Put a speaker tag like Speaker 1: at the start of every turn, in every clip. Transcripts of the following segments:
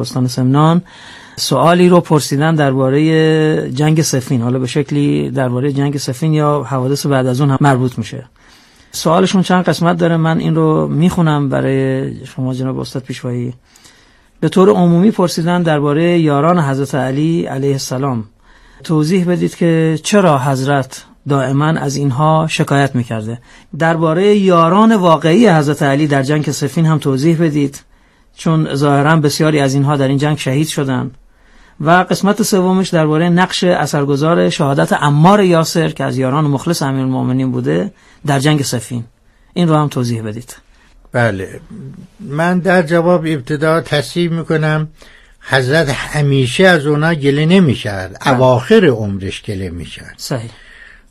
Speaker 1: استان سمنان. سوالی رو پرسیدن درباره جنگ سفین. حالا به شکلی درباره جنگ سفین یا حوادث بعد از اون هم مربوط میشه. سوالشون چند قسمت داره. من این رو می‌خونم برای شما جناب استاد پیشوایی. به طور عمومی پرسیدن درباره یاران حضرت علی علیه السلام. توضیح بدید که چرا حضرت دائما از اینها شکایت می‌کرده. درباره یاران واقعی حضرت علی در جنگ سفین هم توضیح بدید. چون ظاهرا بسیاری از اینها در این جنگ شهید شدند. و قسمت سومش درباره نقش اثرگذار شهادت عمار یاسر که از یاران مخلص امیرالمومنین بوده در جنگ سفین. این رو هم توضیح بدید.
Speaker 2: بله. من در جواب ابتدا تصحیح می‌کنم حضرت همیشه از اونا گله نمی‌کرد.
Speaker 1: بله.
Speaker 2: اواخر عمرش گله می‌کرد.
Speaker 1: صحیح.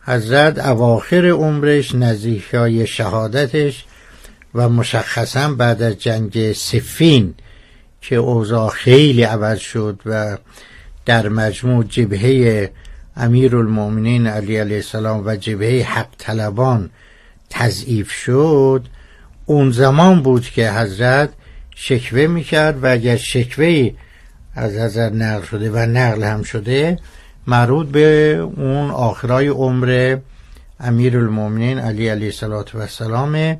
Speaker 2: حضرت اواخر عمرش نزدیک های شهادتش و مشخصا بعد از جنگ سفین که اوضاع خیلی عوض شد و در مجموع جبهه امیر المؤمنین علی علیه السلام و جبهه حق طلبان تضعیف شد اون زمان بود که حضرت شکوه می‌کرد و اگر شکوه از حضرت نقل شده و نقل هم شده مربوط به اون آخرای عمر امیر المومنین علی علیه السلام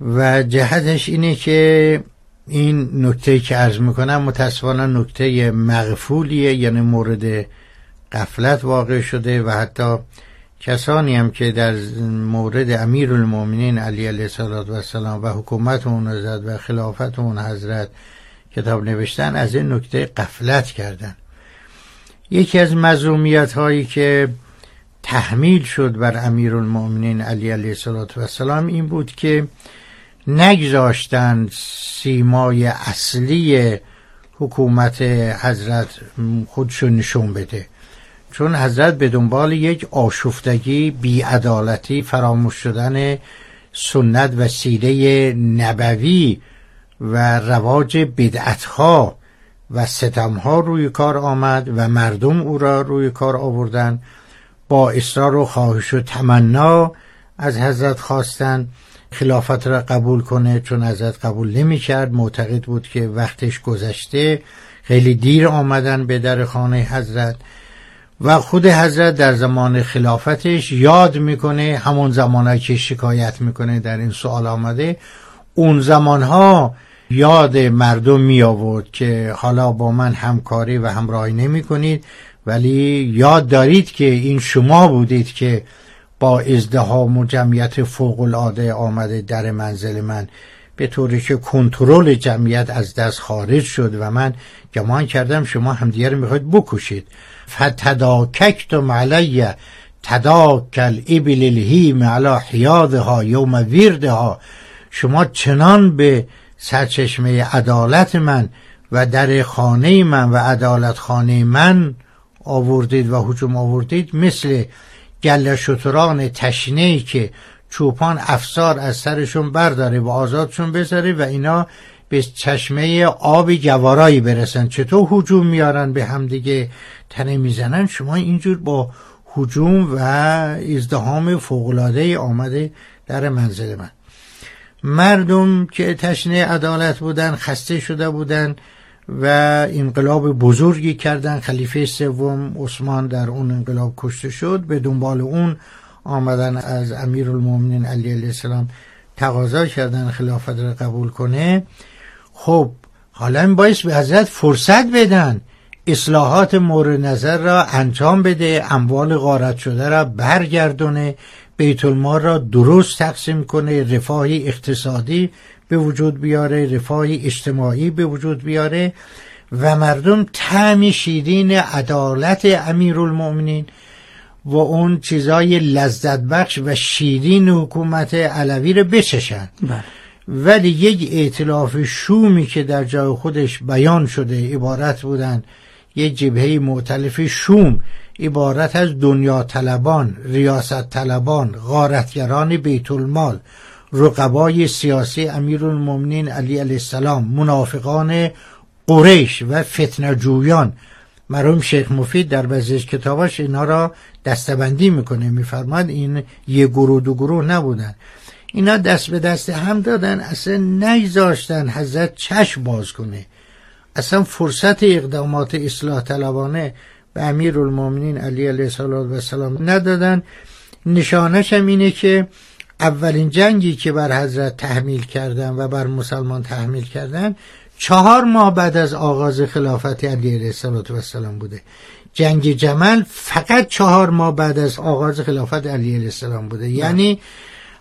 Speaker 2: و جهتش اینه که این نکته که عرض می‌کنم متاسفانه نکته مغفولیه یعنی مورد قفلت واقع شده و حتی کسانی هم که در مورد امیر المومنین علی علیه السلام و حکومت اون حضرت و خلافت اون حضرت کتاب نوشتن از این نکته قفلت کردن. یکی از مظلومیت هایی که تحمیل شد بر امیر المؤمنین علی علیه السلام این بود که نگذاشتن سیمای اصلی حکومت حضرت خودشو نشون بده. چون حضرت به دنبال یک آشفتگی بیعدالتی فراموش شدن سنت و سیره نبوی و رواج بدعتها و ستمها روی کار آمد و مردم او را روی کار آوردن. با اصرار و خواهش و تمنا از حضرت خواستن. خلافت را قبول کنه چون حضرت قبول نمی کرد معتقد بود که وقتش گذشته. خیلی دیر آمدن به در خانه حضرت و خود حضرت در زمان خلافتش یاد می‌کنه. همون زمانهایی که شکایت می‌کنه در این سوال آمده. اون زمانها یاد مردم می آورد که حالا با من همکاری و همراهی نمی کنید ولی یاد دارید که این شما بودید که ازدهام و جمعیت فوق العاده آمده در منزل من به طوری که کنترل جمعیت از دست خارج شد و من گمان کردم شما همدیگه رو می‌خواید بکشید. فتداککتم علی تداکل ابل الهیم علی حیادها یوم ویردها شما چنان به سرچشمه عدالت من و در خانه من و عدالت خانه من آوردید و حجوم آوردید مثل گله شتران تشنه که چوپان افسار از سرشون برداره و آزادشون بذاره و اینا به چشمه آب گوارایی برسن. چطور حجوم میارن به همدیگه تنه می‌زنن؟ شما اینجور با حجوم و ازدهام فوقلاده آمده در منزل من. مردم که تشنه عدالت بودن خسته شده بودن و انقلاب بزرگی کردن. خلیفه سوم عثمان در اون انقلاب کشته شد. به دنبال اون آمدن از امیر المومنین علی علیه السلام تقاضا کردن خلافت را قبول کنه. خب حالا باعث به حضرت فرصت بدن اصلاحات مورد نظر را انجام بده اموال غارت شده را برگردونه بیت المال را درست تقسیم کنه رفاهی اقتصادی به وجود بیاره رفاهی اجتماعی به وجود بیاره و مردم تعم شیرین عدالت امیرالمؤمنین و اون چیزای لذت بخش و شیرین حکومت علوی رو بچشن
Speaker 1: بله.
Speaker 2: ولی یک ائتلاف شومی که در جای خودش بیان شده عبارت بودن یک جبهه معتلف شوم عبارت از دنیا طلبان ریاست طلبان غارتگران بیت المال رقبای سیاسی امیر المومنین علی علیه السلام منافقان قریش و فتنجویان مرحوم شیخ مفید در بعضی کتاباش اینا را دستبندی می‌کنه میفرماد این یه گروه دو گروه نبودن. اینا دست به دست هم دادن اصلا نگذاشتن حضرت چشم باز کنه. اصلا فرصت اقدامات اصلاح طلبانه به امیر المومنین علی علیه السلام ندادن. نشانش هم اینه که اولین جنگی که بر حضرت تحمیل کردن و بر مسلمان تحمیل کردن چهار ماه بعد از آغاز خلافت علی علیه السلام بوده. جنگ جمل فقط چهار ماه بعد از آغاز خلافت علی علیه السلام بوده. یعنی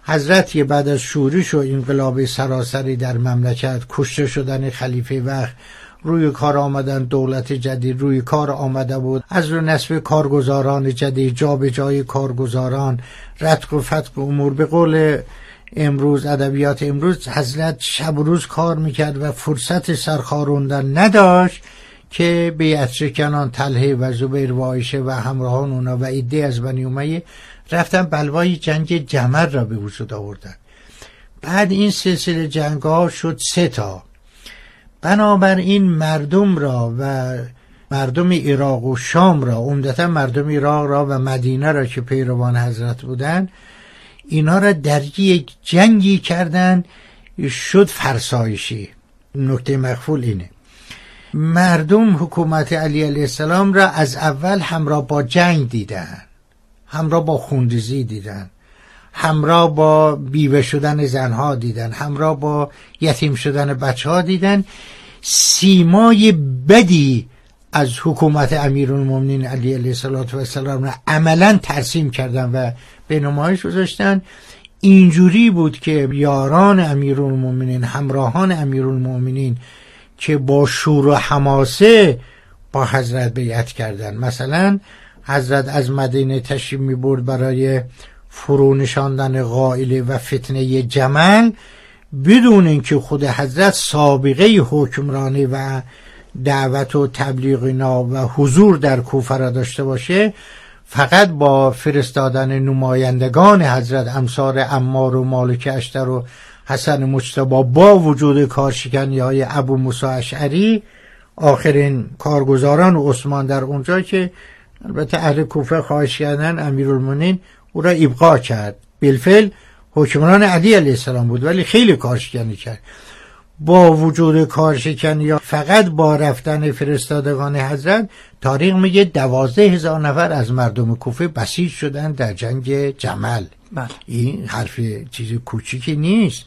Speaker 2: حضرت بعد از شورش و انقلاب سراسری در مملکت کشته شدن خلیفه وقت روی کار آمدن دولت جدید روی کار آمده بود. از رو نصف کارگزاران جدید جا به جای کارگزاران. رتق و فتق امور. به قول امروز ادبیات امروز حضرت شب و روز کار می‌کرد و فرصت سرخاروندن نداشت که به کنان تله و زبیر و آیشه و همراهان اونا و ایده از بنی امیه رفتن بلوای جنگ جمر را به وجود آوردن. بعد این سلسله جنگ ها شد سه تا. بنابراین مردم را و مردم عراق و شام را عمدتا مردم عراق را و مدینه را که پیروان حضرت بودند اینا را در یک جنگی کردن شد فرسایشی. نکته مخفول اینه. مردم حکومت علی علیه السلام را از اول همراه با جنگ دیدن همراه با خوندزی دیدن. همراه با بیوه شدن زنها دیدن همراه با یتیم شدن بچه ها دیدن. سیمای بدی از حکومت امیرالمومنین علی علیه السلام را عملا ترسیم کردن و به نمایش گذاشتن. اینجوری بود که یاران امیرالمومنین همراهان امیرالمومنین که با شور و حماسه با حضرت بیعت کردن. مثلا حضرت از مدینه تشریف می برد برای فرو نشاندن قائله و فتنه جمل بدون اینکه خود حضرت سابقه حکمرانی و دعوت و تبلیغ اینا و حضور در کوفه را داشته باشه فقط با فرستادن نمایندگان حضرت امثار امار و مالک اشتر و حسن مجتبا با وجود کارشکنی های ابو موسی اشعری آخرین کارگزاران عثمان در اونجا که البته اهل کوفه خواهش کردن امیرالمومنین او را ابقا کرد. بالفعل حکمران علی علیه السلام بود ولی خیلی کارشکنی کرد. با وجود کارشکنی یا فقط با رفتن فرستادگان حضرت تاریخ میگه دوازده هزار نفر از مردم کوفه بسیج شدن در جنگ جمل.
Speaker 1: بله.
Speaker 2: این حرف چیز کوچیکی نیست.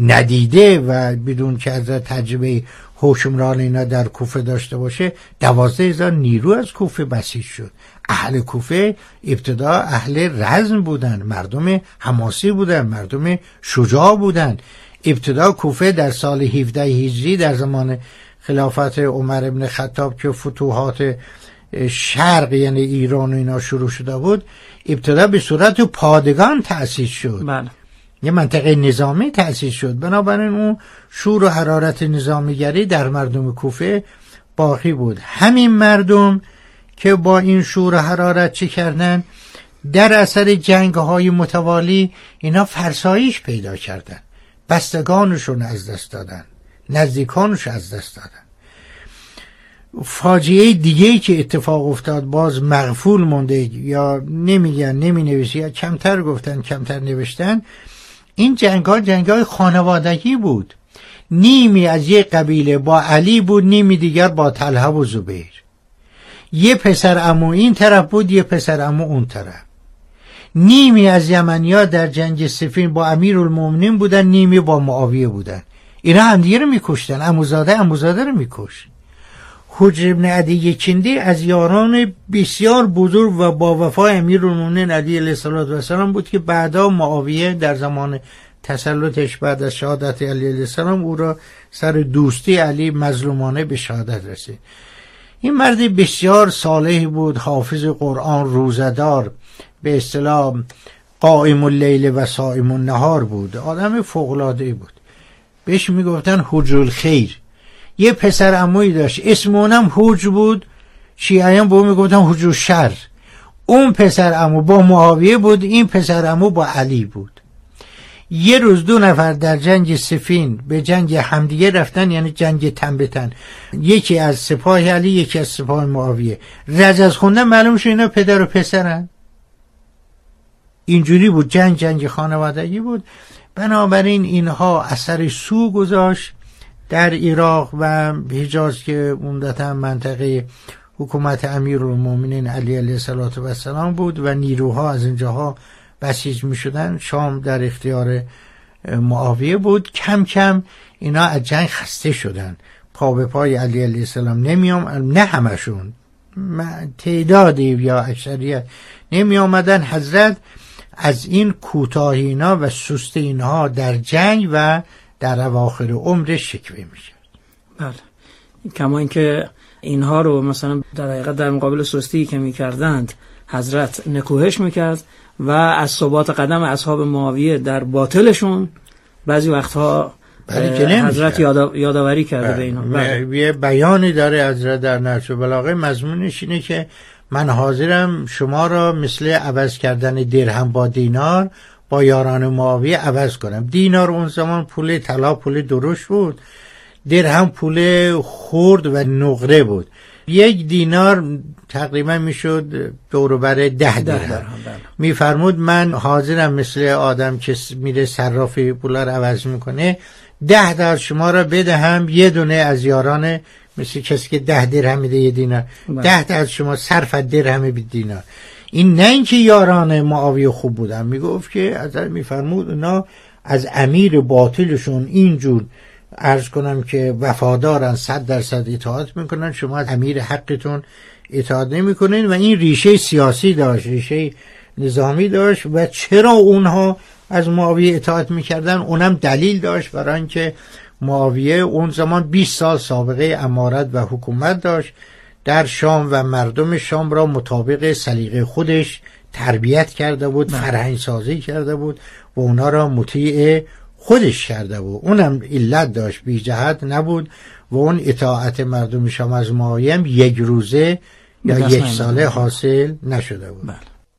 Speaker 2: ندیده و بدون که از تجربه حکمران اینا در کوفه داشته باشه دوازده هزار نیرو از کوفه بسیج شد. اهل کوفه ابتدا اهل رزم بودن مردم حماسی بودن مردم شجاع بودن. ابتدا کوفه در سال 17 هجری در زمان خلافت عمر ابن خطاب که فتوحات شرق یعنی ایران و اینا شروع شده بود ابتدا به صورت پادگان تأسیس شد.
Speaker 1: بله.
Speaker 2: یه منطقه نظامی تأسیس شد. بنابراین اون شور و حرارت نظامیگری در مردم کوفه باقی بود. همین مردم که با این شور و حرارت چی کردن؟ در اثر جنگ های متوالی اینا فرسایش پیدا کردن. بستگانشون از دست دادن. نزدیکانش از دست دادن. فاجعه دیگه که اتفاق افتاد باز مغفول مونده یا نمیگن نمی نویسی یا کمتر گفتن کمتر نوشتن این جنگ ها جنگ های خانوادگی بود. نیمی از یک قبیله با علی بود نیمی دیگر با طلحه و زبیر. یه پسر امو این طرف بود یه پسر امو اون طرف. نیمی از یمنیا در جنگ سفین با امیر بودن نیمی با معاویه بودن. اینا همدیگه رو میکشتن اموزاده اموزاده رو میکش حجر ابن عدی کندی از یاران بسیار بزرگ و با وفای امیر المومنین علی علیه السلام بود که بعدا معاویه در زمان تسلطش بعد از شهادت علی علیه السلام او را سر دوستی علی مظلومانه به شهادت رسید. این مرد بسیار صالح بود حافظ قرآن روزدار به اصطلاح قائم اللیل و صائم النهار بود آدم فوقلاده بود. بهش می‌گفتن حجر الخیر. یه پسر اموی داشت. اسم اونم حج بود. شیعیان به اون می‌گفتن حجر شر اون پسر امو با معاویه بود این پسر امو با علی بود. یه روز دو نفر در جنگ سفین به جنگ همدیگه رفتن یعنی جنگ تن یکی از سپاه علی یکی از سپاه معاویه. رز از خوندن معلوم شد اینا پدر و پسرن. اینجوری بود. جنگ جنگ خانوادگی بود. بنابراین اینها اثر سو گذاشت. در عراق و حجاز که عمدتا منطقه حکومت امیر المومنین علی علیه و السلام بود و نیروها از اینجاها بسیج می شدن شام در اختیار معاویه بود. کم کم اینا از جنگ خسته شدن. پا به پای علی علیه السلام نمیام نه همشون. تعدادی یا اکثریت نمی آمدن حضرت از این کوتاهینا و سست اینها در جنگ و در اواخر عمر شکوه میشه
Speaker 1: بله. کما اینکه اینها رو مثلا در حقیقت در مقابل سستی که می‌کردند حضرت نکوهش می‌کرد و از ثبات قدم اصحاب معاویه در باطلشون بعضی وقتها حضرت یادآوری کرده به اینا
Speaker 2: بله. یه بیانی داره حضرت در و بلاغه مضمونش اینه که من حاضرم شما را مثل عوض کردن درهم با دینار با یاران معاویه عوض کنم. دینار اون زمان پول طلا پول دروش بود. درهم پول خورد و نقره بود. یک دینار تقریبا می‌شد دوروبر ده درهم. بله. میفرمود من حاضرم مثل آدم که میره صرافی پولا رو عوض می‌کنه ده در شما را بدهم. یه دونه از یاران مثل کسی که ده درهم میده یه دینار. بله. ده در شما صرف درهم بی دینار. این نه اینکه یاران معاویه خوب بودن می‌گفت که از میفرمود اونا از امیر باطلشون اینجور ارز کنم که وفادارن صد درصد اطاعت می‌کنن شما از امیر حقتون اطاعت نمی‌کنین و این ریشه سیاسی داشت ریشه نظامی داشت و چرا اونها از معاویه اطاعت می‌کردن؟ اونم دلیل داشت برای اینکه معاویه اون زمان 20 سال سابقه امارت و حکومت داشت. در شام و مردم شام را مطابق سلیقه خودش تربیت کرده بود. فرهنگ سازی کرده بود و اونا را مطیع خودش کرده بود اونم علت داشت بی جهت نبود و اون اطاعت مردم شام از معایم یک روزه یا یک ساله حاصل نشده بود
Speaker 1: بله.